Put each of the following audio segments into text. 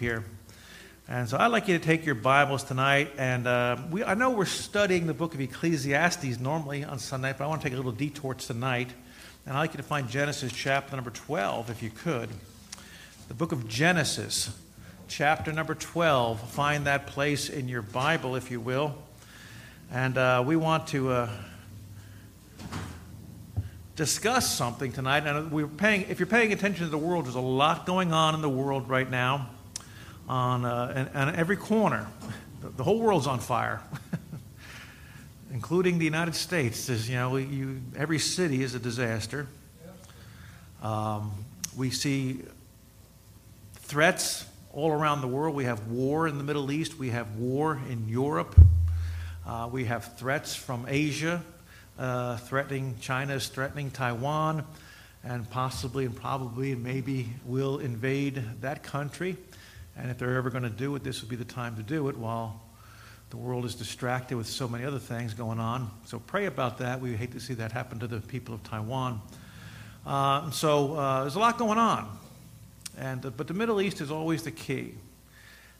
here. And so I'd like you to take your Bibles tonight. And uh, we, I know we're studying the book of Ecclesiastes normally on Sunday, but I want to take a little detour tonight. And I'd like you to find Genesis chapter number 12, if you could. The book of Genesis, chapter number 12. Find that place in your Bible, if you will. And uh, we want to uh, discuss something tonight. And we're paying, if you're paying attention to the world, there's a lot going on in the world right now on, uh, on every corner. The whole world's on fire, including the United States. You know, you, every city is a disaster. Um, we see threats all around the world. We have war in the Middle East. We have war in Europe. Uh, we have threats from Asia, uh, threatening China is threatening Taiwan, and possibly and probably and maybe will invade that country. And if they're ever going to do it, this would be the time to do it while the world is distracted with so many other things going on. So pray about that. We hate to see that happen to the people of Taiwan. Uh, so uh, there's a lot going on. And, uh, but the Middle East is always the key.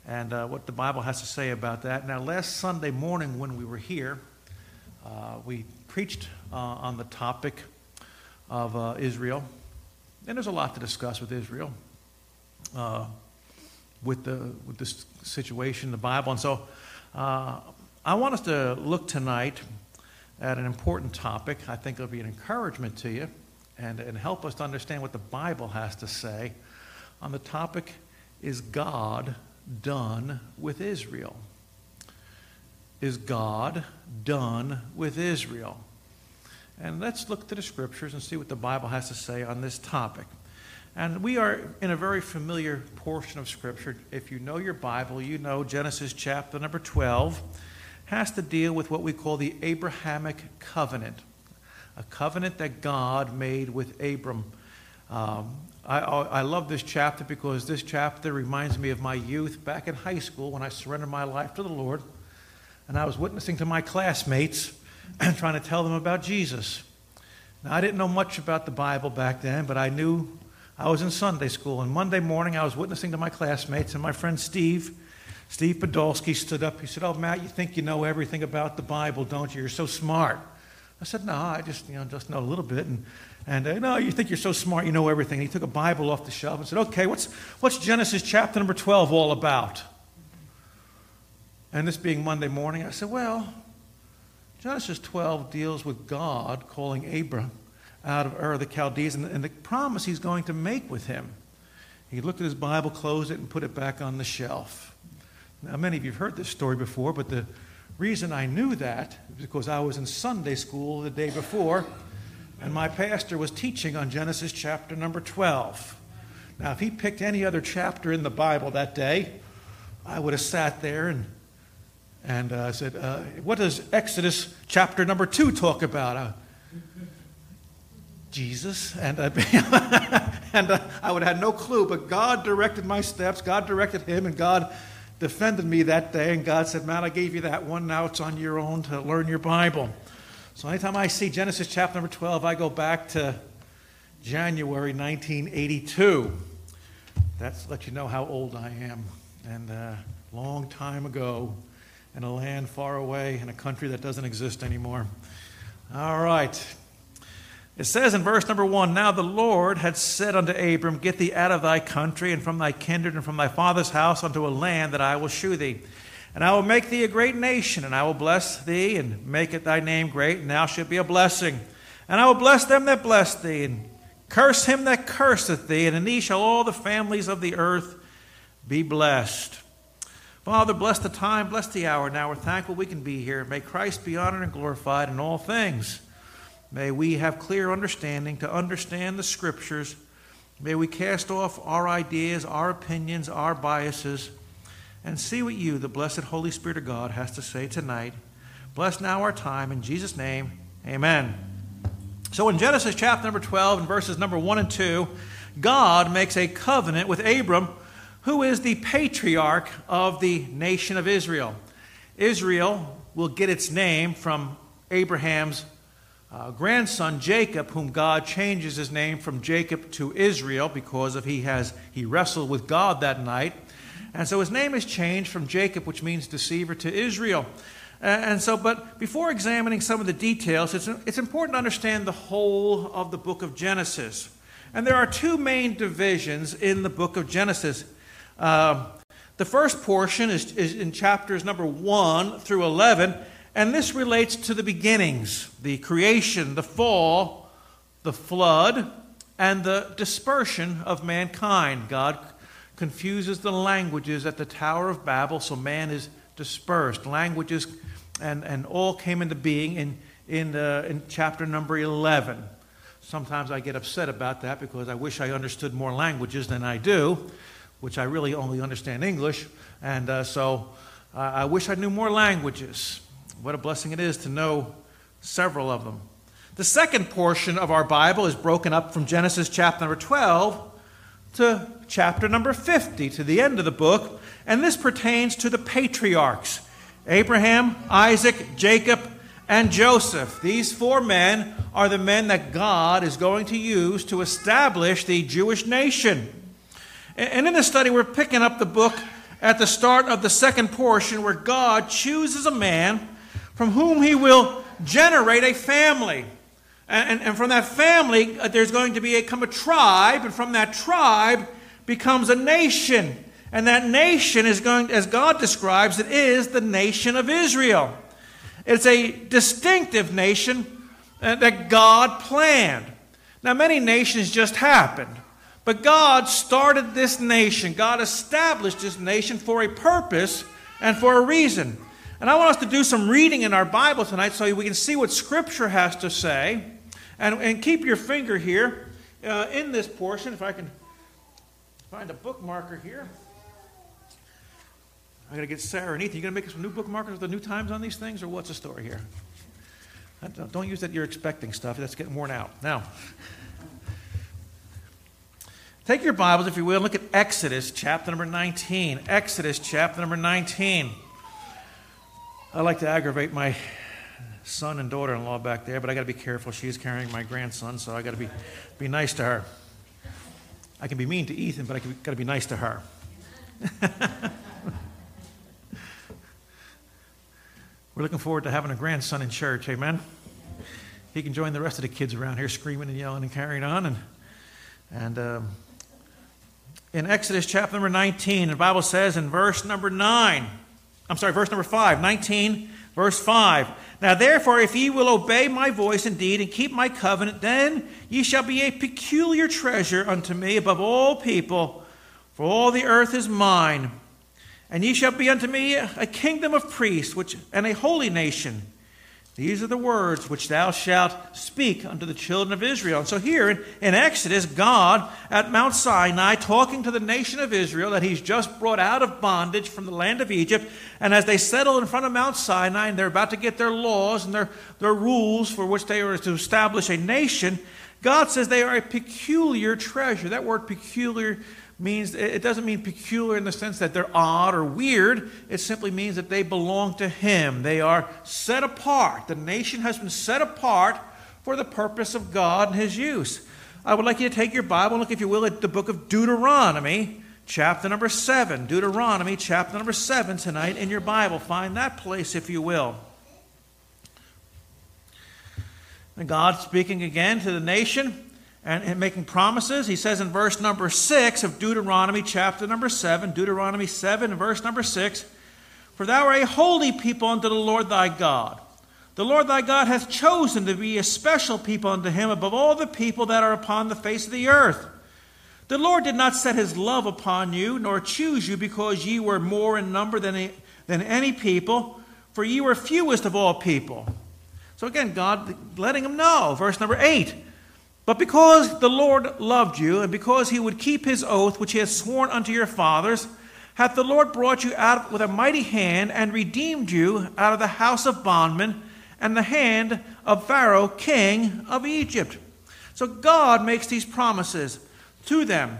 And uh, what the Bible has to say about that. Now, last Sunday morning when we were here, uh, we preached uh, on the topic of Israel. And there's a lot to discuss with Israel with the with this situation the Bible. And so, uh, I want us to look tonight at an important topic. I think it'll be an encouragement to you and, and help us to understand what the Bible has to say on the topic is God done with Israel? Is God done with Israel? And let's look to the scriptures and see what the Bible has to say on this topic. And we are in a very familiar portion of Scripture. If you know your Bible, you know Genesis chapter number 12 has to deal with what we call the Abrahamic covenant, a covenant that God made with Abram. Um, I, I love this chapter because this chapter reminds me of my youth back in high school when I surrendered my life to the Lord. And I was witnessing to my classmates and trying to tell them about Jesus. Now, I didn't know much about the Bible back then, but I knew I was in Sunday school, and Monday morning I was witnessing to my classmates, and my friend Steve, Steve Podolsky, stood up. He said, Oh, Matt, you think you know everything about the Bible, don't you? You're so smart. I said, No, I just, you know, just know a little bit. And, and uh, no, you think you're so smart, you know everything. And he took a Bible off the shelf and said, Okay, what's, what's Genesis chapter number 12 all about? And this being Monday morning, I said, Well, Genesis 12 deals with God calling Abram out of Ur of the Chaldees and, and the promise he's going to make with him. He looked at his Bible, closed it, and put it back on the shelf. Now, many of you have heard this story before, but the reason I knew that is because I was in Sunday school the day before, and my pastor was teaching on Genesis chapter number 12. Now, if he picked any other chapter in the Bible that day, I would have sat there and and uh, said, uh, "What does Exodus chapter number two talk about?" Uh, Jesus, and, and uh, I would have had no clue, but God directed my steps, God directed him, and God defended me that day. And God said, Man, I gave you that one, now it's on your own to learn your Bible. So anytime I see Genesis chapter number 12, I go back to January 1982. That's let you know how old I am. And a uh, long time ago, in a land far away, in a country that doesn't exist anymore. All right, it says in verse number one Now the Lord had said unto Abram, Get thee out of thy country and from thy kindred and from thy father's house unto a land that I will shew thee. And I will make thee a great nation, and I will bless thee, and make it thy name great, and thou shalt be a blessing. And I will bless them that bless thee, and curse him that curseth thee, and in thee shall all the families of the earth be blessed. Father, bless the time, bless the hour. Now we're thankful we can be here. May Christ be honored and glorified in all things. May we have clear understanding to understand the scriptures. May we cast off our ideas, our opinions, our biases, and see what you, the blessed Holy Spirit of God, has to say tonight. Bless now our time. In Jesus' name, amen. So in Genesis chapter number 12 and verses number 1 and 2, God makes a covenant with Abram, who is the patriarch of the nation of Israel. Israel will get its name from Abraham's uh, grandson Jacob, whom God changes his name from Jacob to Israel because of he has he wrestled with God that night. And so his name is changed from Jacob, which means deceiver, to Israel. And so, but before examining some of the details, it's, it's important to understand the whole of the book of Genesis. And there are two main divisions in the book of Genesis. Uh, the first portion is, is in chapters number 1 through 11, and this relates to the beginnings the creation, the fall, the flood, and the dispersion of mankind. God confuses the languages at the Tower of Babel, so man is dispersed. Languages and, and all came into being in, in, uh, in chapter number 11. Sometimes I get upset about that because I wish I understood more languages than I do, which I really only understand English. And uh, so uh, I wish I knew more languages. What a blessing it is to know several of them. The second portion of our Bible is broken up from Genesis chapter number 12 to chapter number 50, to the end of the book, and this pertains to the patriarchs. Abraham, Isaac, Jacob, and Joseph. These four men are the men that God is going to use to establish the Jewish nation. And in this study, we're picking up the book at the start of the second portion where God chooses a man from whom he will generate a family. And, and, from that family, uh, there's going to be a, a tribe, and from that tribe becomes a nation. And that nation is going, as God describes it, is the nation of Israel. It's a distinctive nation uh, that God planned. Now, many nations just happened, but God started this nation. God established this nation for a purpose and for a reason. And I want us to do some reading in our Bible tonight so we can see what Scripture has to say. And, and keep your finger here uh, in this portion, if I can find a bookmarker here. I got to get Sarah and Ethan. You going to make some new bookmarkers with the new times on these things, or what's the story here? Don't use that you're expecting stuff. That's getting worn out. Now, take your Bibles, if you will, look at Exodus chapter number 19. Exodus chapter number 19. I like to aggravate my son and daughter in law back there, but I got to be careful. She's carrying my grandson, so I got to be, be nice to her. I can be mean to Ethan, but I got to be nice to her. We're looking forward to having a grandson in church, amen? He can join the rest of the kids around here screaming and yelling and carrying on. And, and um, in Exodus chapter number 19, the Bible says in verse number 9, I'm sorry, verse number 5, 19, verse 5. Now therefore, if ye will obey my voice indeed and keep my covenant, then ye shall be a peculiar treasure unto me above all people, for all the earth is mine. And ye shall be unto me a kingdom of priests which, and a holy nation. These are the words which thou shalt speak unto the children of Israel. And so here in, in, Exodus, God at Mount Sinai talking to the nation of Israel that he's just brought out of bondage from the land of Egypt. And as they settle in front of Mount Sinai and they're about to get their laws and their, their rules for which they are to establish a nation, God says they are a peculiar treasure. That word peculiar means it doesn't mean peculiar in the sense that they're odd or weird. It simply means that they belong to Him. They are set apart. The nation has been set apart for the purpose of God and His use. I would like you to take your Bible and look, if you will, at the book of Deuteronomy, chapter number 7. Deuteronomy, chapter number 7, tonight in your Bible. Find that place, if you will. And God speaking again to the nation and, and making promises. He says in verse number 6 of Deuteronomy, chapter number 7, Deuteronomy 7, verse number 6 For thou art a holy people unto the Lord thy God. The Lord thy God hath chosen to be a special people unto him above all the people that are upon the face of the earth. The Lord did not set his love upon you, nor choose you because ye were more in number than, than any people, for ye were fewest of all people. So again, God letting him know. Verse number 8 but because the Lord loved you, and because he would keep his oath which he has sworn unto your fathers, hath the Lord brought you out with a mighty hand, and redeemed you out of the house of bondmen, and the hand of Pharaoh, king of Egypt. So God makes these promises to them,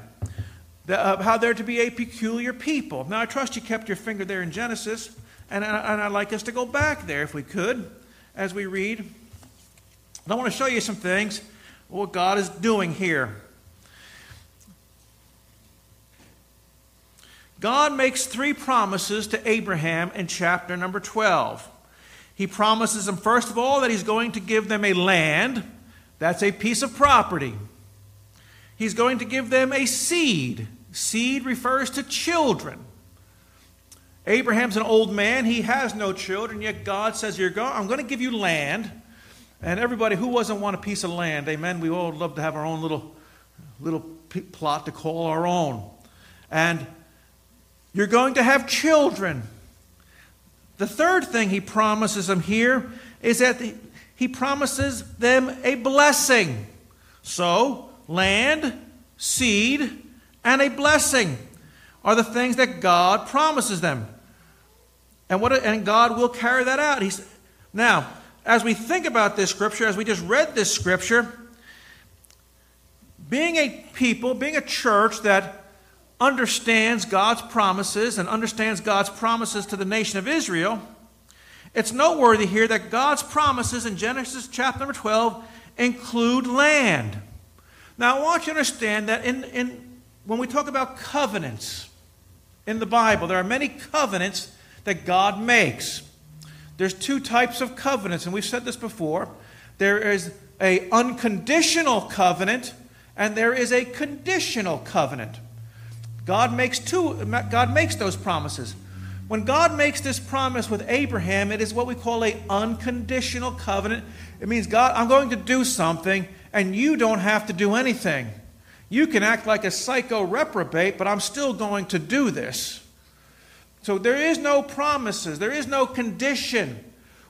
uh, how they're to be a peculiar people. Now, I trust you kept your finger there in Genesis, and, and I'd like us to go back there if we could as we read. I want to show you some things what God is doing here. God makes three promises to Abraham in chapter number 12. He promises him, first of all, that he's going to give them a land. That's a piece of property. He's going to give them a seed. Seed refers to children. Abraham's an old man. He has no children, yet God says, You're going, I'm going to give you land. And everybody who doesn't want a piece of land, amen, we all love to have our own little, little plot to call our own. And you're going to have children. The third thing he promises them here is that he promises them a blessing. So, land, seed, and a blessing are the things that God promises them. And, what, and God will carry that out. He's, now, as we think about this scripture, as we just read this scripture, being a people, being a church that understands God's promises and understands God's promises to the nation of Israel, it's noteworthy here that God's promises in Genesis chapter number 12 include land. Now, I want you to understand that in, in, when we talk about covenants in the Bible, there are many covenants that God makes. There's two types of covenants, and we've said this before. There is a unconditional covenant, and there is a conditional covenant. God makes two, God makes those promises. When God makes this promise with Abraham, it is what we call a unconditional covenant. It means God, I'm going to do something, and you don't have to do anything. You can act like a psycho reprobate, but I'm still going to do this. So there is no promises, there is no condition.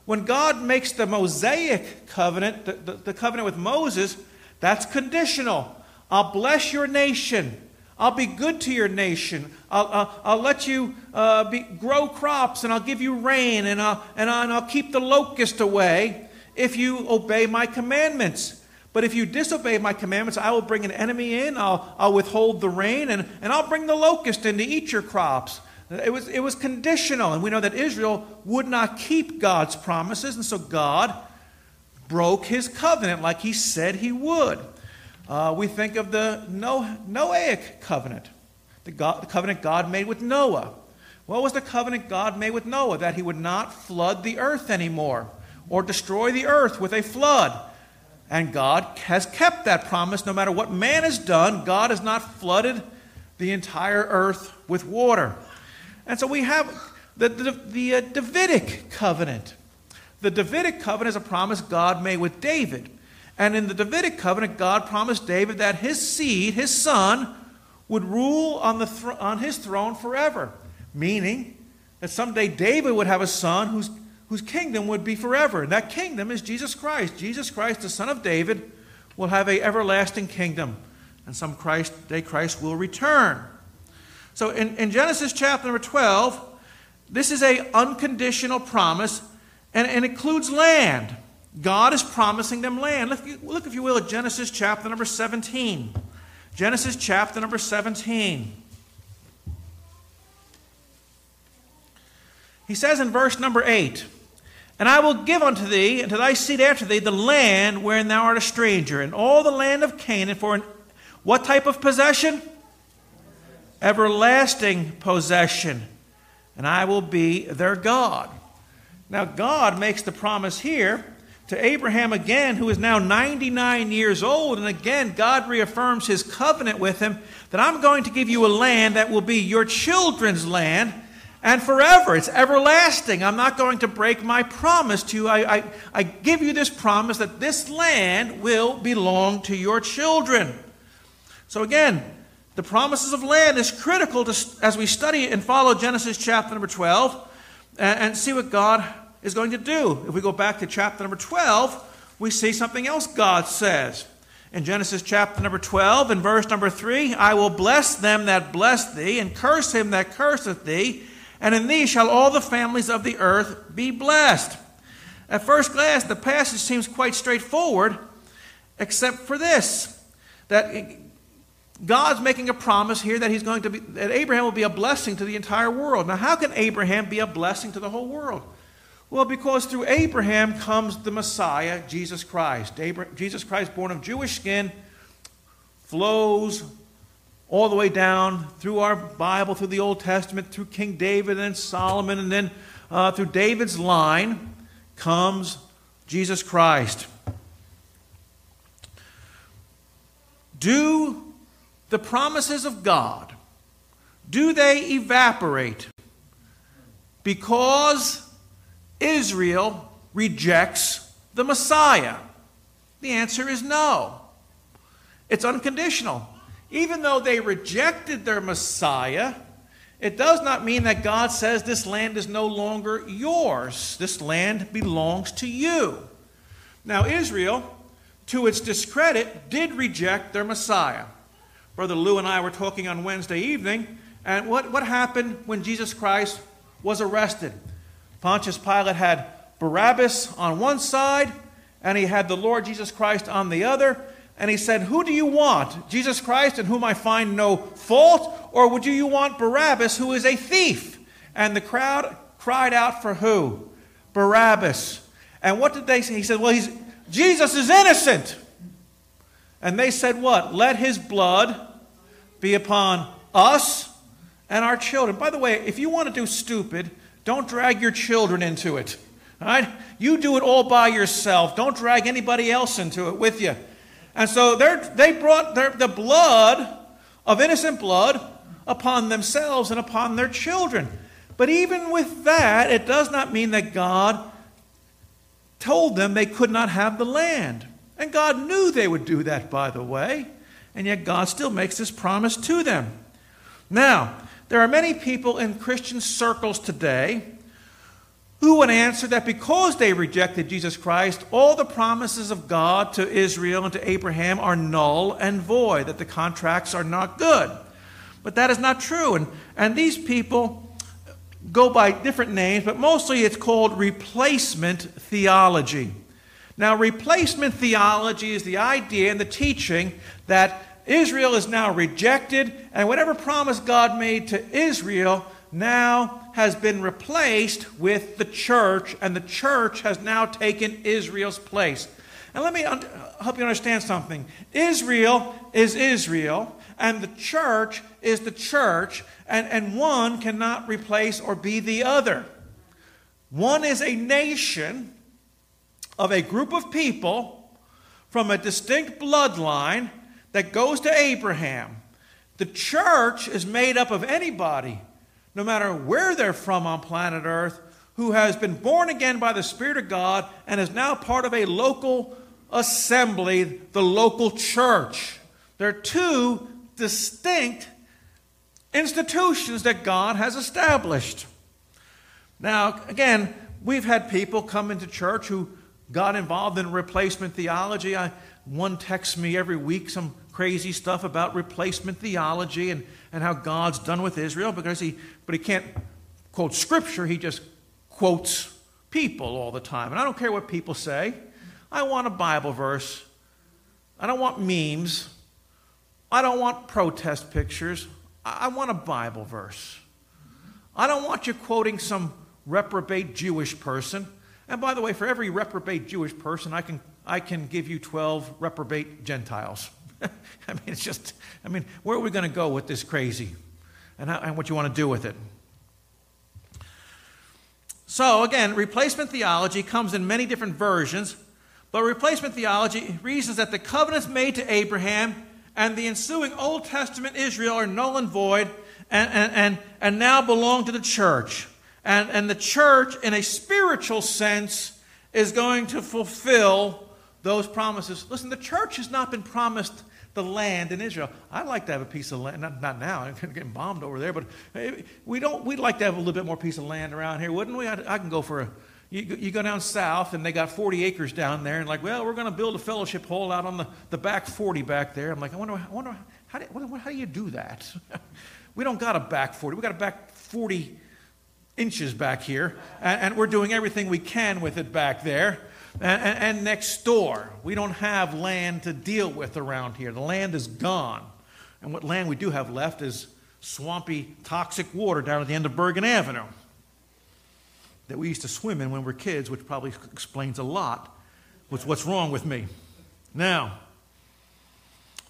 When God makes the Mosaic covenant, the, the, the covenant with Moses, that's conditional. I'll bless your nation. I'll be good to your nation. I'll, I'll, I'll let you uh, be, grow crops and I'll give you rain and I'll, and, I'll, and I'll keep the locust away if you obey my commandments. But if you disobey my commandments, I will bring an enemy in, I'll, I'll withhold the rain, and, and I'll bring the locust in to eat your crops. It was, it was conditional, and we know that Israel would not keep God's promises, and so God broke his covenant like he said he would. Uh, we think of the Noahic covenant, the, God, the covenant God made with Noah. What was the covenant God made with Noah? That he would not flood the earth anymore or destroy the earth with a flood. And God has kept that promise no matter what man has done. God has not flooded the entire earth with water. And so we have the, the, the uh, Davidic covenant. The Davidic covenant is a promise God made with David. And in the Davidic covenant, God promised David that his seed, his son, would rule on, the th- on his throne forever, meaning that someday David would have a son whose, whose kingdom would be forever. And that kingdom is Jesus Christ. Jesus Christ, the son of David, will have a everlasting kingdom. And some Christ, day Christ will return. So in, in Genesis chapter number 12, this is a unconditional promise and, includes land. God is promising them land. Look, look, if you will, at Genesis chapter number 17. Genesis chapter number 17. He says in verse number 8, And I will give unto thee and to thy seed after thee the land wherein thou art a stranger, and all the land of Canaan for an, what type of possession? Everlasting possession. And I will be their God. Now, God makes the promise here to Abraham again, who is now 99 years old. And again, God reaffirms his covenant with him that I'm going to give you a land that will be your children's land and forever. It's everlasting. I'm not going to break my promise to you. I, I, I give you this promise that this land will belong to your children. So again, the promises of land is critical to, as we study and follow Genesis chapter number 12 and, and see what God is going to do. If we go back to chapter number 12, we see something else God says. In Genesis chapter number 12, in verse number 3, I will bless them that bless thee, and curse him that curseth thee, and in thee shall all the families of the earth be blessed. At first glance, the passage seems quite straightforward, except for this that God's making a promise here that he's going to be that Abraham will be a blessing to the entire world. Now, how can Abraham be a blessing to the whole world? Well, because through Abraham comes the Messiah, Jesus Christ. Abraham, Jesus Christ, born of Jewish skin, flows all the way down through our Bible, through the Old Testament, through King David and Solomon, and then uh, through David's line comes Jesus Christ. Do the promises of God do they evaporate because Israel rejects the Messiah? The answer is no. It's unconditional. Even though they rejected their Messiah, it does not mean that God says this land is no longer yours. This land belongs to you. Now, Israel, to its discredit, did reject their Messiah. Brother Lou and I were talking on Wednesday evening, and what, what happened when Jesus Christ was arrested? Pontius Pilate had Barabbas on one side, and he had the Lord Jesus Christ on the other. And he said, Who do you want? Jesus Christ, in whom I find no fault? Or would you want Barabbas, who is a thief? And the crowd cried out for who? Barabbas. And what did they say? He said, Well, he's, Jesus is innocent. And they said, What? Let his blood be upon us and our children. By the way, if you want to do stupid, don't drag your children into it. All right? You do it all by yourself. Don't drag anybody else into it with you. And so they brought their, the blood of innocent blood upon themselves and upon their children. But even with that, it does not mean that God told them they could not have the land. And God knew they would do that, by the way. And yet God still makes this promise to them. Now, there are many people in Christian circles today who would answer that because they rejected Jesus Christ, all the promises of God to Israel and to Abraham are null and void, that the contracts are not good. But that is not true. And, and these people go by different names, but mostly it's called replacement theology. Now, replacement theology is the idea and the teaching that Israel is now rejected, and whatever promise God made to Israel now has been replaced with the church, and the church has now taken Israel's place. And let me un- help you understand something. Israel is Israel, and the church is the church, and, and one cannot replace or be the other. One is a nation of a group of people from a distinct bloodline that goes to Abraham. The church is made up of anybody no matter where they're from on planet Earth, who has been born again by the Spirit of God and is now part of a local assembly, the local church. There are two distinct institutions that God has established. Now, again, we've had people come into church who got involved in replacement theology. I, one texts me every week some crazy stuff about replacement theology and, and how God's done with Israel because he, but he can't quote scripture, he just quotes people all the time. And I don't care what people say. I want a Bible verse. I don't want memes. I don't want protest pictures. I want a Bible verse. I don't want you quoting some reprobate Jewish person. And by the way, for every reprobate Jewish person, I can, I can give you 12 reprobate Gentiles. I mean, it's just, I mean, where are we going to go with this crazy? And, how, and what you want to do with it? So, again, replacement theology comes in many different versions, but replacement theology reasons that the covenants made to Abraham and the ensuing Old Testament Israel are null and void and, and, and, and now belong to the church. And, and the church, in a spiritual sense, is going to fulfill those promises. Listen, the church has not been promised the land in Israel. I'd like to have a piece of land, not, not now, I'm getting bombed over there, but we don't, we'd like to have a little bit more piece of land around here, wouldn't we? I, I can go for a, you, you, go down south and they got 40 acres down there, and like, well, we're going to build a fellowship hall out on the, the back 40 back there. I'm like, I wonder, I wonder how, do, how do you do that? we don't got a back 40, we got a back 40 inches back here, and, and we're doing everything we can with it back there and, and, next door. We don't have land to deal with around here. The land is gone. And what land we do have left is swampy, toxic water down at the end of Bergen Avenue that we used to swim in when we were kids, which probably explains a lot with what's wrong with me. Now,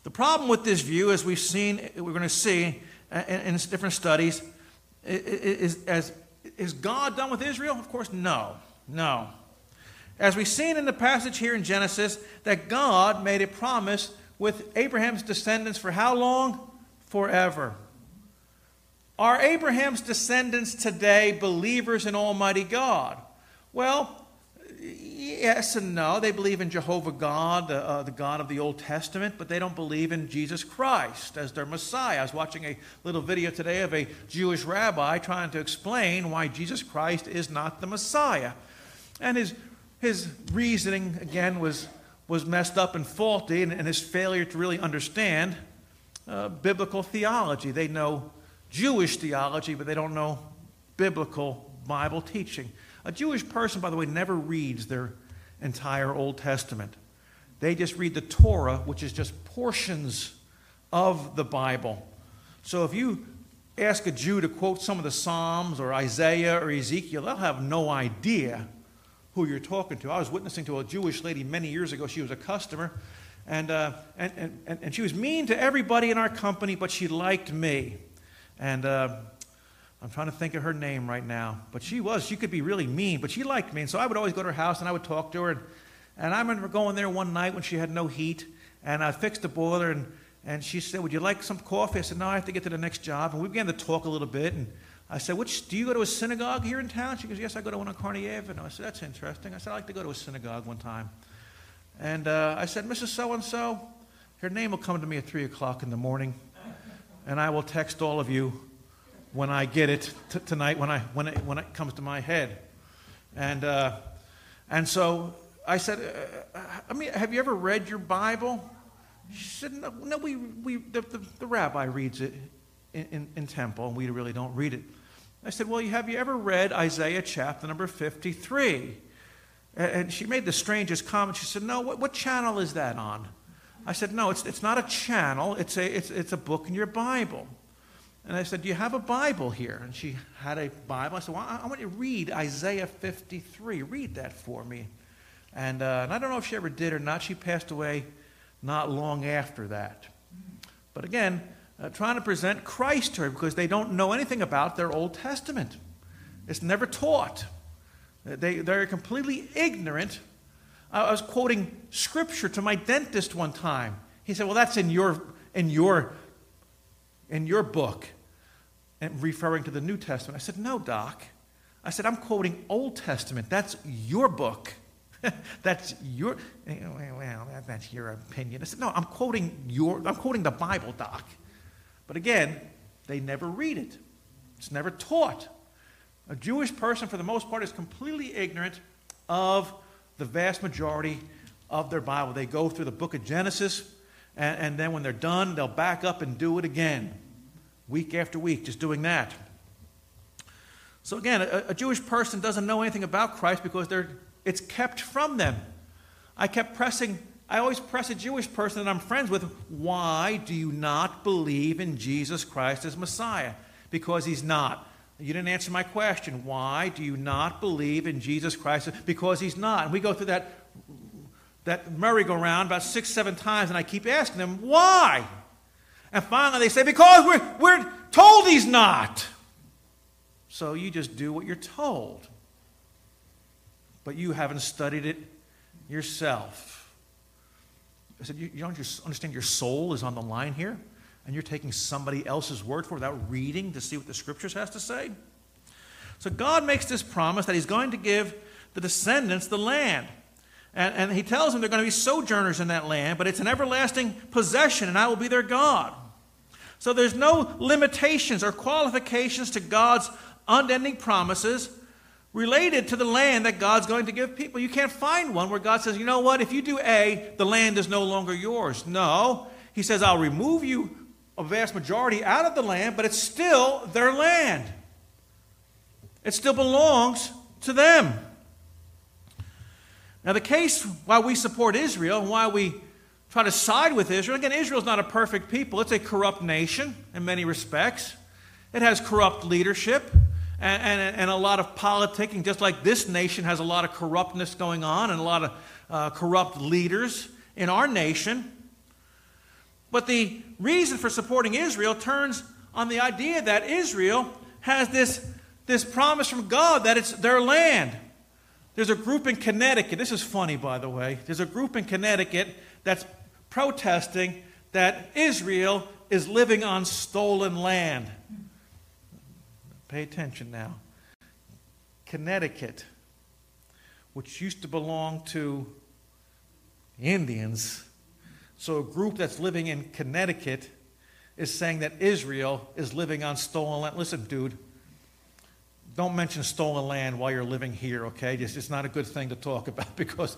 The problem with this view, as we've seen, we're going to see uh, in, in different studies, is, is, is God done with Israel? Of course, no. No. As we've seen in the passage here in Genesis, that God made a promise with Abraham's descendants for how long? Forever. Are Abraham's descendants today believers in Almighty God? Well, yes and no. They believe in Jehovah God, uh, the God of the Old Testament, but they don't believe in Jesus Christ as their Messiah. I was watching a little video today of a Jewish rabbi trying to explain why Jesus Christ is not the Messiah. And his, his reasoning, again, was, was messed up and faulty, and, and his failure to really understand uh, biblical theology. They know Jewish theology, but they don't know biblical Bible teaching. A Jewish person, by the way, never reads their entire Old Testament. They just read the Torah, which is just portions of the Bible. So if you ask a Jew to quote some of the Psalms or Isaiah or Ezekiel, they'll have no idea who you're talking to. I was witnessing to a Jewish lady many years ago. She was a customer, and, uh, and, and, and she was mean to everybody in our company, but she liked me. And uh, I'm trying to think of her name right now. But she was, she could be really mean, but she liked me. And so I would always go to her house and I would talk to her. And, and I remember going there one night when she had no heat. And I fixed the boiler and, and she said, Would you like some coffee? I said, No, I have to get to the next job. And we began to talk a little bit. And I said, Which, Do you go to a synagogue here in town? She goes, Yes, I go to one on Kearny Avenue. I said, That's interesting. I said, i like to go to a synagogue one time. And uh, I said, Mrs. So and so, her name will come to me at 3 o'clock in the morning and I will text all of you when I get it t- tonight, when, I, when, it, when it comes to my head. And, uh, and so I said, uh, I mean, have you ever read your Bible? She said, no, no we, we, the, the, the rabbi reads it in, in, in, temple, and we really don't read it. I said, well, have you ever read Isaiah chapter number 53? And she made the strangest comment. She said, no, what, what channel is that on? I said, No, it's, it's not a channel, it's a, it's, it's a book in your Bible. And I said, Do you have a Bible here? And she had a Bible. I said, Well, I, I want you to read Isaiah 53. Read that for me. And, uh, and I don't know if she ever did or not. She passed away not long after that. But again, uh, trying to present Christ to her because they don't know anything about their Old Testament. It's never taught. They, they're completely ignorant I was quoting scripture to my dentist one time. He said, Well, that's in your, in your, in your book, and referring to the New Testament. I said, No, Doc. I said, I'm quoting Old Testament. That's your book. that's your eh, well, that's your opinion. I said, no, I'm quoting your I'm quoting the Bible, Doc. But again, they never read it. It's never taught. A Jewish person, for the most part, is completely ignorant of the vast majority of their Bible. They go through the book of Genesis, and, and then when they're done, they'll back up and do it again, week after week, just doing that. So again, a, a Jewish person doesn't know anything about Christ because it's kept from them. I kept pressing, I always press a Jewish person that I'm friends with, why do you not believe in Jesus Christ as Messiah? Because he's not. You didn't answer my question. Why do you not believe in Jesus Christ? Because he's not. And we go through that, that merry-go-round about six, seven times, and I keep asking them, why? And finally they say, because we're, we're told he's not. So you just do what you're told. But you haven't studied it yourself. I said, you, you don't understand your soul is on the line here? and you're taking somebody else's word for it without reading to see what the scriptures has to say? So God makes this promise that He's going to give the descendants the land. And, and He tells them they're going to be sojourners in that land, but it's an everlasting possession, and I will be their God. So there's no limitations or qualifications to God's unending promises related to the land that God's going to give people. You can't find one where God says, you know what, if you do A, the land is no longer yours. No. He says, I'll remove you a vast majority out of the land, but it's still their land. It still belongs to them. Now, the case why we support Israel and why we try to side with Israel again, Israel's not a perfect people, it's a corrupt nation in many respects. It has corrupt leadership and, and, and a lot of politicking, just like this nation has a lot of corruptness going on and a lot of uh, corrupt leaders in our nation. But the reason for supporting Israel turns on the idea that Israel has this, this promise from God that it's their land. There's a group in Connecticut, this is funny, by the way. There's a group in Connecticut that's protesting that Israel is living on stolen land. Pay attention now. Connecticut, which used to belong to Indians, so a group that's living in Connecticut is saying that Israel is living on stolen land. Listen, dude, don't mention stolen land while you're living here, okay? It's just not a good thing to talk about because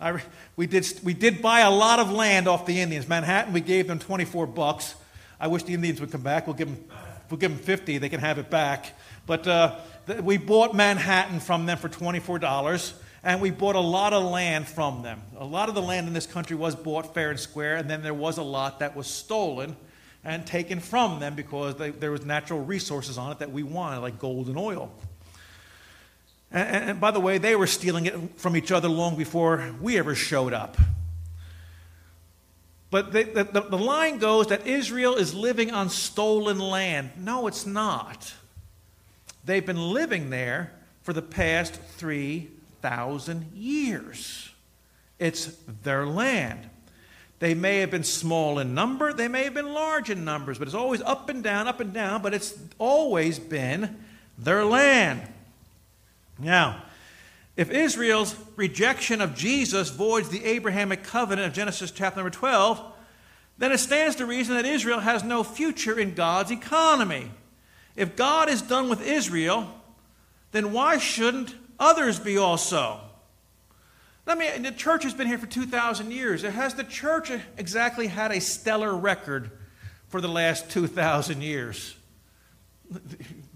I, we, did, we did buy a lot of land off the Indians. Manhattan, we gave them 24 bucks. I wish the Indians would come back. We'll give them, we'll give them 50. They can have it back. But uh, we bought Manhattan from them for $24, and we bought a lot of land from them. A lot of the land in this country was bought fair and square, and then there was a lot that was stolen and taken from them because they, there was natural resources on it that we wanted, like gold and oil. And, and by the way, they were stealing it from each other long before we ever showed up. But the, the, the line goes that Israel is living on stolen land. No, it's not. They've been living there for the past 3,000 years. It's their land. They may have been small in number, they may have been large in numbers, but it's always up and down, up and down, but it's always been their land. Now, if Israel's rejection of Jesus voids the Abrahamic covenant of Genesis chapter number 12, then it stands to reason that Israel has no future in God's economy. If God is done with Israel, then why shouldn't others be also? I mean, the church has been here for 2,000 years. Has the church exactly had a stellar record for the last 2,000 years?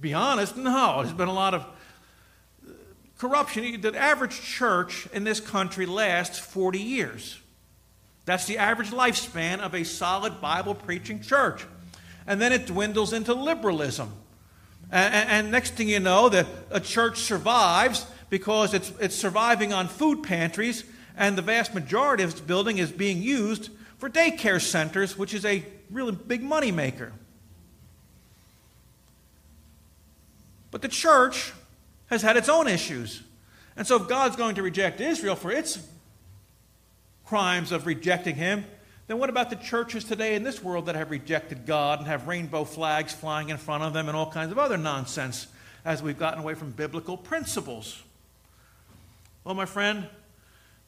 Be honest, no. There's been a lot of uh, corruption. The average church in this country lasts 40 years. That's the average lifespan of a solid Bible preaching church. And then it dwindles into liberalism. And, and, next thing you know, the, a church survives because it's, it's surviving on food pantries, and the vast majority of its building is being used for daycare centers, which is a really big money maker. But the church has had its own issues. And so, if God's going to reject Israel for its crimes of rejecting Him, then what about the churches today in this world that have rejected God and have rainbow flags flying in front of them and all kinds of other nonsense as we've gotten away from biblical principles? Well, my friend,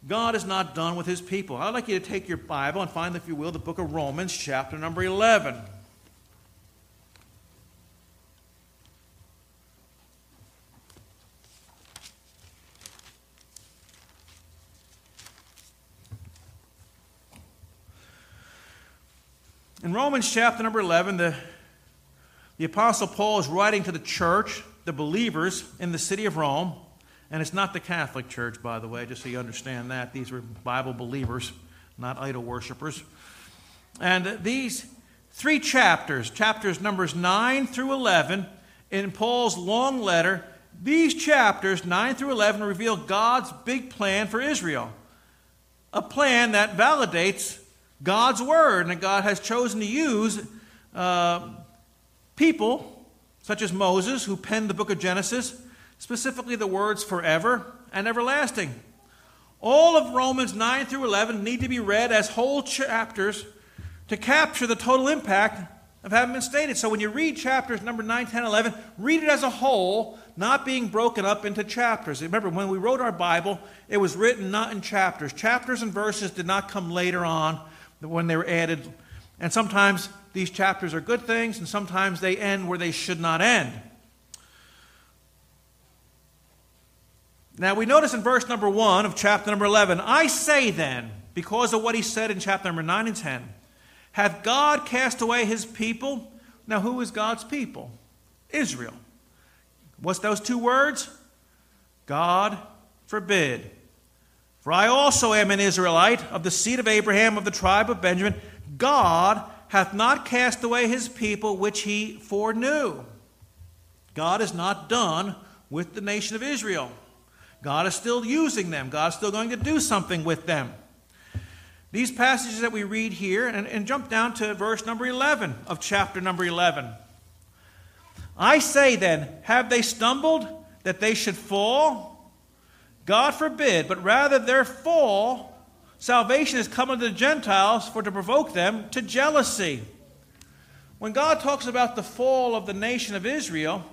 God is not done with his people. I'd like you to take your Bible and find, if you will, the book of Romans, chapter number 11. In Romans chapter number 11, the, the Apostle Paul is writing to the church, the believers in the city of Rome. And it's not the Catholic Church, by the way, just so you understand that. These were Bible believers, not idol worshippers. And these three chapters, chapters numbers 9 through 11, in Paul's long letter, these chapters, 9 through 11, reveal God's big plan for Israel. A plan that validates God's word, and that God has chosen to use uh, people such as Moses, who penned the book of Genesis, specifically the words forever and everlasting. All of Romans 9 through 11 need to be read as whole chapters to capture the total impact of having been stated. So when you read chapters number 9, 10, 11, read it as a whole, not being broken up into chapters. Remember, when we wrote our Bible, it was written not in chapters. Chapters and verses did not come later on when they were added. And sometimes these chapters are good things, and sometimes they end where they should not end. Now we notice in verse number 1 of chapter number 11, I say then, because of what he said in chapter number 9 and 10, hath God cast away his people? Now who is God's people? Israel. What's those two words? God forbid. For I also am an Israelite of the seed of Abraham of the tribe of Benjamin. God hath not cast away his people which he foreknew. God is not done with the nation of Israel. God is still using them. God is still going to do something with them. These passages that we read here, and, and jump down to verse number 11 of chapter number 11. I say then, have they stumbled that they should fall? God forbid, but rather their fall, salvation is come unto the Gentiles for to provoke them to jealousy. When God talks about the fall of the nation of Israel,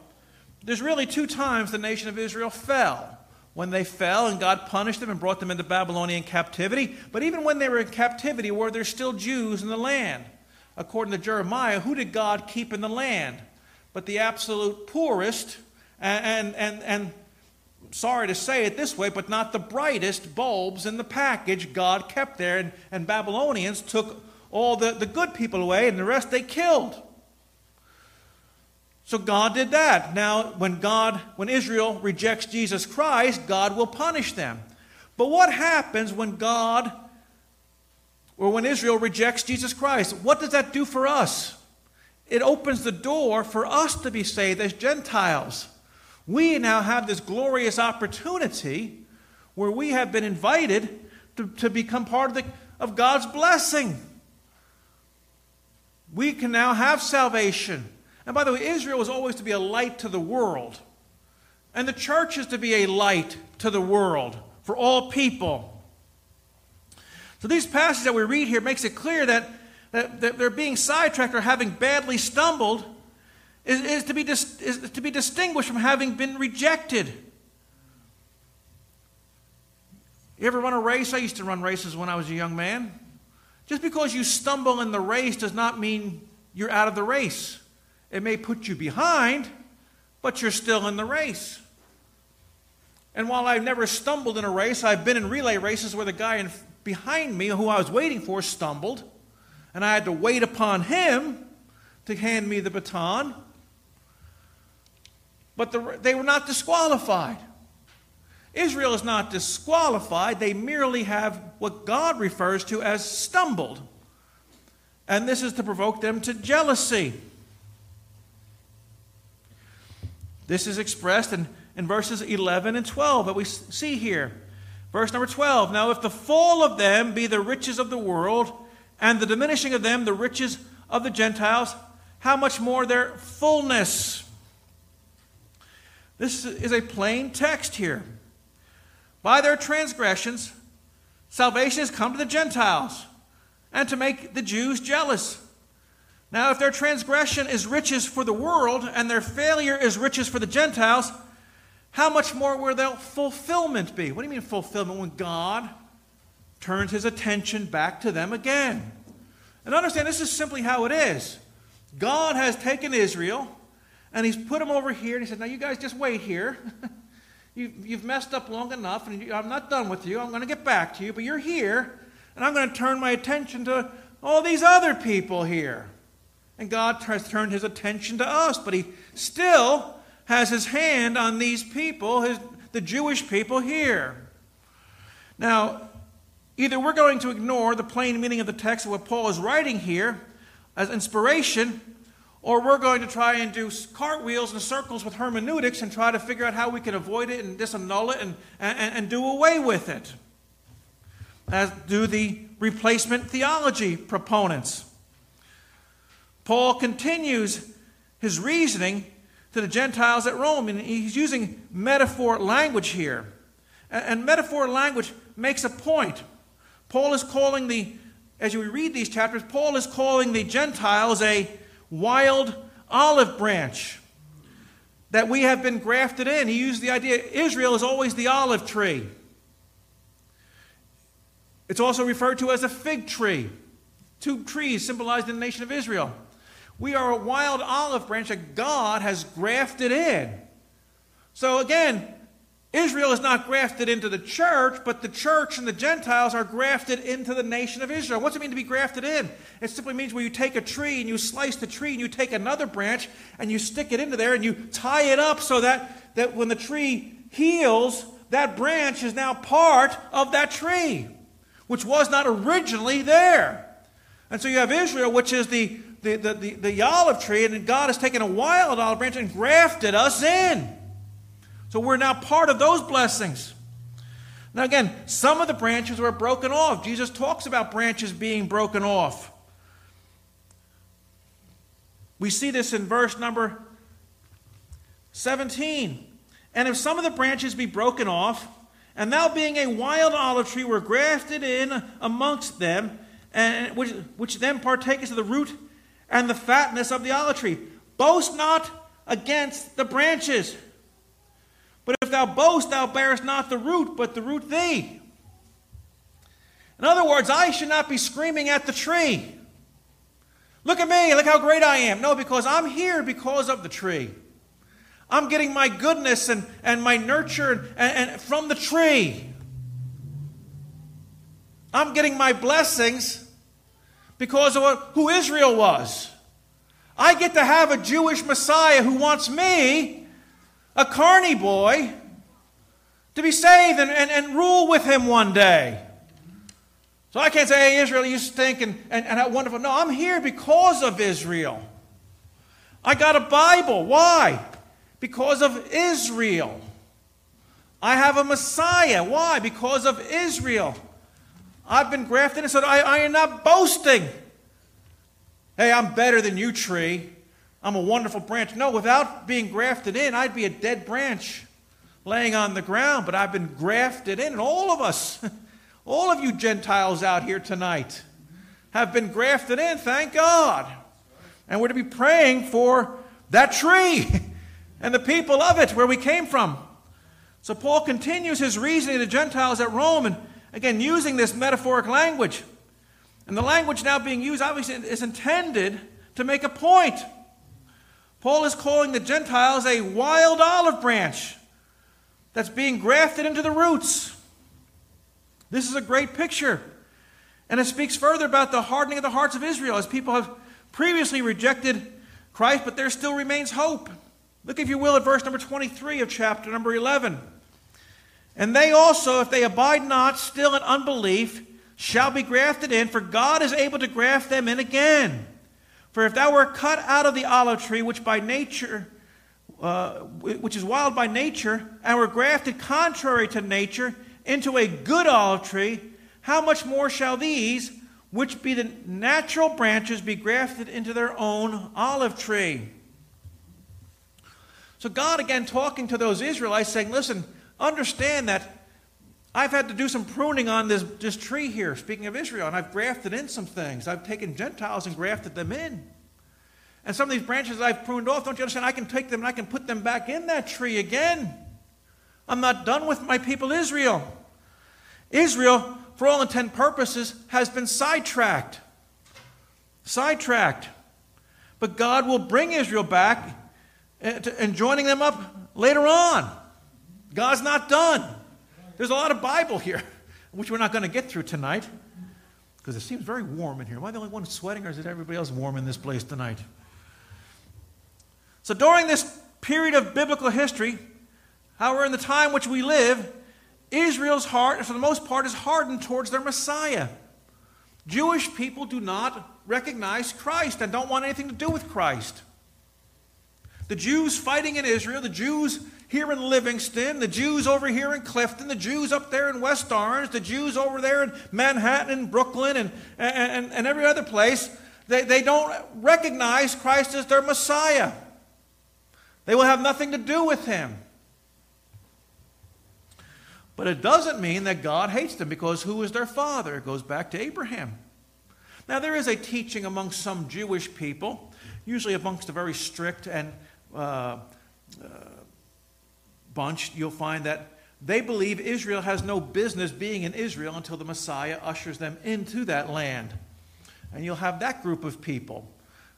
there's really two times the nation of Israel fell when they fell and God punished them and brought them into Babylonian captivity. But even when they were in captivity, were there still Jews in the land? According to Jeremiah, who did God keep in the land? But the absolute poorest, and, and, and, sorry to say it this way, but not the brightest bulbs in the package God kept there. And, and Babylonians took all the, the good people away, and the rest they killed. So God did that. Now, when God, when Israel rejects Jesus Christ, God will punish them. But what happens when God or when Israel rejects Jesus Christ? What does that do for us? It opens the door for us to be saved as Gentiles. We now have this glorious opportunity where we have been invited to, to become part of, the, of God's blessing. We can now have salvation. And by the way, Israel was always to be a light to the world. And the church is to be a light to the world for all people. So these passages that we read here makes it clear that, that, that they're being sidetracked or having badly stumbled is, is, to be dis, is to be distinguished from having been rejected. You ever run a race? I used to run races when I was a young man. Just because you stumble in the race does not mean you're out of the race. It may put you behind, but you're still in the race. And while I've never stumbled in a race, I've been in relay races where the guy in, behind me, who I was waiting for, stumbled, and I had to wait upon him to hand me the baton. But the, they were not disqualified. Israel is not disqualified, they merely have what God refers to as stumbled. And this is to provoke them to jealousy. This is expressed in, in verses 11 and 12 that we see here. Verse number 12 Now, if the fall of them be the riches of the world, and the diminishing of them the riches of the Gentiles, how much more their fullness? This is a plain text here. By their transgressions, salvation has come to the Gentiles, and to make the Jews jealous. Now, if their transgression is riches for the world and their failure is riches for the Gentiles, how much more will their fulfillment be? What do you mean fulfillment? When God turns his attention back to them again. And understand, this is simply how it is. God has taken Israel and he's put them over here and he said, Now, you guys just wait here. you, have messed up long enough and I'm not done with you. I'm going to get back to you, but you're here and I'm going to turn my attention to all these other people here. And God has turned his attention to us, but he still has his hand on these people, his, the Jewish people here. Now, either we're going to ignore the plain meaning of the text of what Paul is writing here as inspiration, or we're going to try and do cartwheels and circles with hermeneutics and try to figure out how we can avoid it and disannul it and, and, and do away with it, as do the replacement theology proponents. Paul continues his reasoning to the Gentiles at Rome, and he's using metaphor language here. And, metaphor language makes a point. Paul is calling the, as you read these chapters, Paul is calling the Gentiles a wild olive branch that we have been grafted in. He used the idea Israel is always the olive tree. It's also referred to as a fig tree. Two trees symbolized in the nation of Israel. We are a wild olive branch that God has grafted in. So again, Israel is not grafted into the church, but the church and the Gentiles are grafted into the nation of Israel. What's it mean to be grafted in? It simply means where you take a tree and you slice the tree and you take another branch and you stick it into there and you tie it up so that, that when the tree heals, that branch is now part of that tree, which was not originally there. And so you have Israel, which is the the, the, the, the olive tree, and God has taken a wild olive branch and grafted us in. So we're now part of those blessings. Now, again, some of the branches were broken off. Jesus talks about branches being broken off. We see this in verse number 17. And if some of the branches be broken off, and thou being a wild olive tree were grafted in amongst them, and which, which then partakest of the root and the fatness of the olive tree, boast not against the branches. But if thou boast, thou bearest not the root, but the root thee. In other words, I should not be screaming at the tree. Look at me, look how great I am. No, because I'm here because of the tree. I'm getting my goodness and, and my nurture and, and from the tree. I'm getting my blessings because of who Israel was. I get to have a Jewish Messiah who wants me, a carny boy, to be saved and, and, and rule with him one day. So I can't say, hey, Israel, you stink and, and, and how wonderful. No, I'm here because of Israel. I got a Bible. Why? Because of Israel. I have a Messiah. Why? Because of Israel. I've been grafted in, so I, I am not boasting. Hey, I'm better than you, tree. I'm a wonderful branch. No, without being grafted in, I'd be a dead branch laying on the ground, but I've been grafted in, and all of us. All of you Gentiles out here tonight have been grafted in, thank God. And we're to be praying for that tree and the people of it where we came from. So Paul continues his reasoning to the Gentiles at Rome, and again, using this metaphoric language. And the language now being used, obviously, is intended to make a point. Paul is calling the Gentiles a wild olive branch that's being grafted into the roots. This is a great picture. And it speaks further about the hardening of the hearts of Israel as people have previously rejected Christ, but there still remains hope. Look, if you will, at verse number 23 of chapter number 11. And they also, if they abide not still in unbelief, shall be grafted in, for God is able to graft them in again. For if thou wert cut out of the olive tree, which by nature, uh, which is wild by nature, and were grafted contrary to nature into a good olive tree, how much more shall these, which be the natural branches, be grafted into their own olive tree? So, God again talking to those Israelites, saying, Listen, understand that I've had to do some pruning on this, this tree here, speaking of Israel, and I've grafted in some things. I've taken Gentiles and grafted them in. And some of these branches I've pruned off, don't you understand? I can take them and I can put them back in that tree again. I'm not done with my people Israel. Israel, for all intent purposes, has been sidetracked. Sidetracked. But God will bring Israel back eh, and joining them up later on. God's not done. There's a lot of Bible here, which we're not going to get through tonight because it seems very warm in here. Am I the only one sweating, or is it everybody else warm in this place tonight? So, during this period of biblical history, however, in the time which we live, Israel's heart, for the most part, is hardened towards their Messiah. Jewish people do not recognize Christ and don't want anything to do with Christ. The Jews fighting in Israel, the Jews here in Livingston, the Jews over here in Clifton, the Jews up there in West Orange, the Jews over there in Manhattan and Brooklyn and, and, and every other place, they, they don't recognize Christ as their Messiah. They will have nothing to do with him. But it doesn't mean that God hates them because who is their father? It goes back to Abraham. Now, there is a teaching among some Jewish people, usually amongst the very strict and uh, uh, bunch, you'll find that they believe Israel has no business being in Israel until the Messiah ushers them into that land. And you'll have that group of people.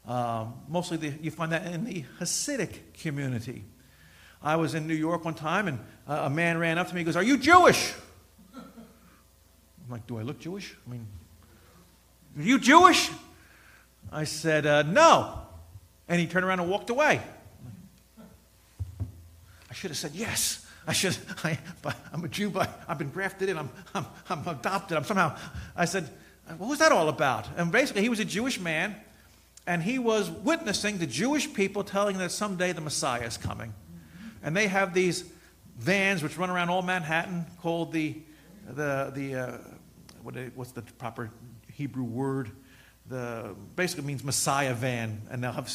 Um, mostly the, you find that in the Hasidic community. I was in New York one time and uh, a man ran up to me and goes, Are you Jewish? I'm like, Do I look Jewish? I mean, Are you Jewish? I said, uh, No. And he turned around and walked away. I should have said yes. I should. I, am a Jew, but I've been grafted in. I'm, I'm, I'm adopted. I'm somehow. I said, what was that all about? And basically, he was a Jewish man, and he was witnessing the Jewish people telling that someday the Messiah is coming. And they have these vans which run around all Manhattan called the the, the uh, what, what's the proper Hebrew word? The, basically means Messiah van. And they'll have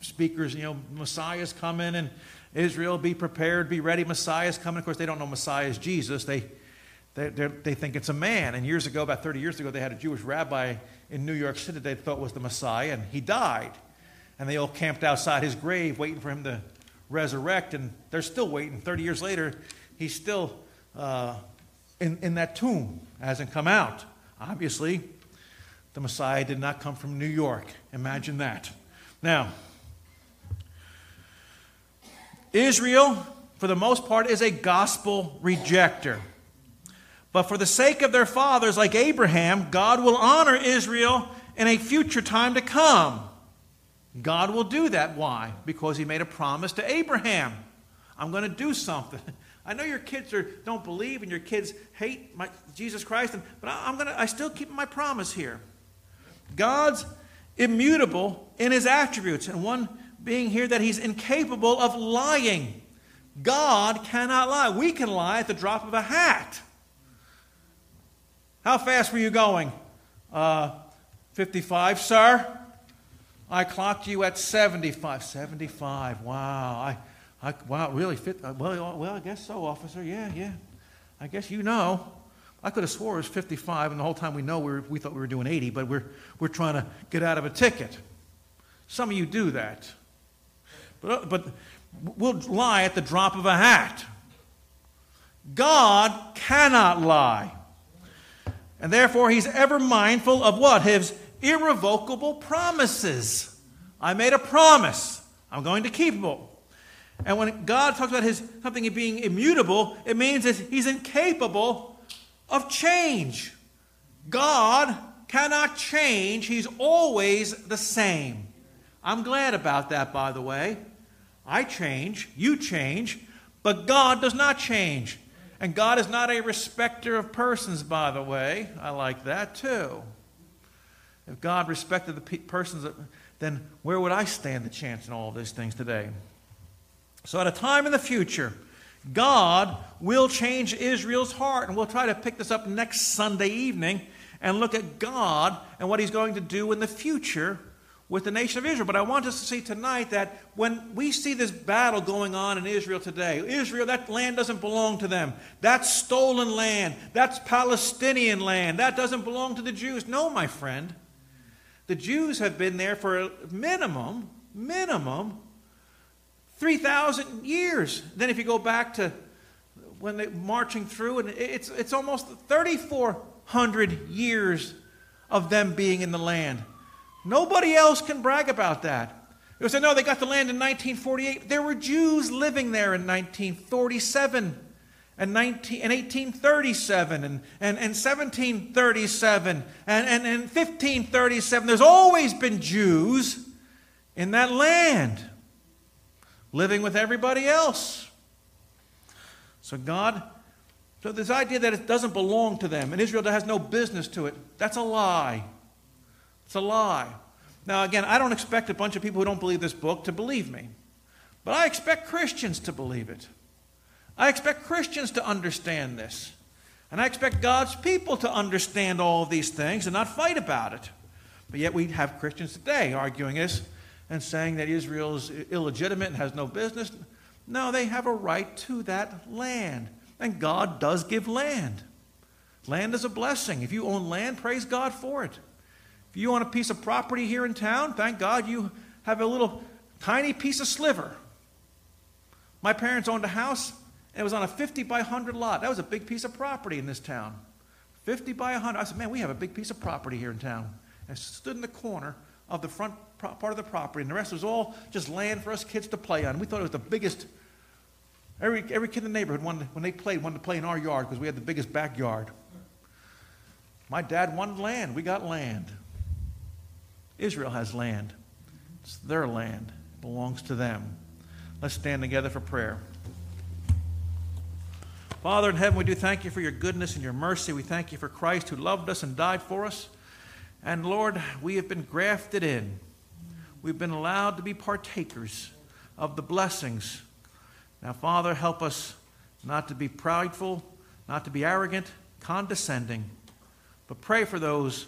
speakers, you know, Messiah's coming and Israel, be prepared, be ready. Messiah's coming. Of course, they don't know Messiah is Jesus. They, they, they think it's a man. And years ago, about 30 years ago, they had a Jewish rabbi in New York City they thought was the Messiah, and he died. And they all camped outside his grave waiting for him to resurrect, and they're still waiting. 30 years later, he's still uh, in, in that tomb, hasn't come out. Obviously, the Messiah did not come from New York. Imagine that. Now, Israel, for the most part, is a gospel rejecter. But for the sake of their fathers, like Abraham, God will honor Israel in a future time to come. God will do that. Why? Because he made a promise to Abraham. I'm going to do something. I know your kids are, don't believe and your kids hate my, Jesus Christ, but I'm going to, I still keep my promise here. God's immutable in his attributes, and one being here that he's incapable of lying. God cannot lie. We can lie at the drop of a hat. How fast were you going? Uh, 55, sir? I clocked you at 75. 75. Wow. I, I, wow, really fit. Uh, well, well, I guess so, officer. Yeah, yeah. I guess you know. I could have swore it was 55, and the whole time we know we, were, we thought we were doing 80, but we're, we're trying to get out of a ticket. Some of you do that. But, but we'll lie at the drop of a hat. God cannot lie. And therefore, he's ever mindful of what? His irrevocable promises. I made a promise. I'm going to keep it. And when God talks about his something being immutable, it means that he's incapable of change. God cannot change. He's always the same. I'm glad about that, by the way. I change, you change, but God does not change. And God is not a respecter of persons, by the way. I like that too. If God respected the pe- persons, then where would I stand the chance in all of these things today? So, at a time in the future, God will change Israel's heart. And we'll try to pick this up next Sunday evening and look at God and what He's going to do in the future with the nation of Israel. But I want us to see tonight that when we see this battle going on in Israel today, Israel, that land doesn't belong to them. That's stolen land. That's Palestinian land. That doesn't belong to the Jews. No, my friend. The Jews have been there for a minimum, minimum, 3,000 years. Then if you go back to when they're marching through, and it's, it's almost 3,400 years of them being in the land. Nobody else can brag about that. They say, no, they got the land in 1948. There were Jews living there in 1947 and, 19, and 1837 and, and, and 1737 and, and, and 1537. There's always been Jews in that land living with everybody else. So God, so this idea that it doesn't belong to them and Israel has no business to it, that's a lie. It's a lie. Now, again, I don't expect a bunch of people who don't believe this book to believe me, but I expect Christians to believe it. I expect Christians to understand this. And I expect God's people to understand all of these things and not fight about it. But yet we have Christians today arguing this and saying that Israel is illegitimate and has no business. No, they have a right to that land. And God does give land. Land is a blessing. If you own land, praise God for it. If you own a piece of property here in town, thank God you have a little tiny piece of sliver. My parents owned a house, and it was on a 50 by 100 lot. That was a big piece of property in this town. 50 by 100. I said, man, we have a big piece of property here in town. And stood in the corner of the front part of the property, and the rest was all just land for us kids to play on. We thought it was the biggest. Every, every kid in the neighborhood, wanted, when they played, wanted to play in our yard because we had the biggest backyard. My dad wanted land. We got land. Israel has land. It's their land. It belongs to them. Let's stand together for prayer. Father in heaven, we do thank you for your goodness and your mercy. We thank you for Christ who loved us and died for us. And Lord, we have been grafted in. We've been allowed to be partakers of the blessings. Now, Father, help us not to be prideful, not to be arrogant, condescending, but pray for those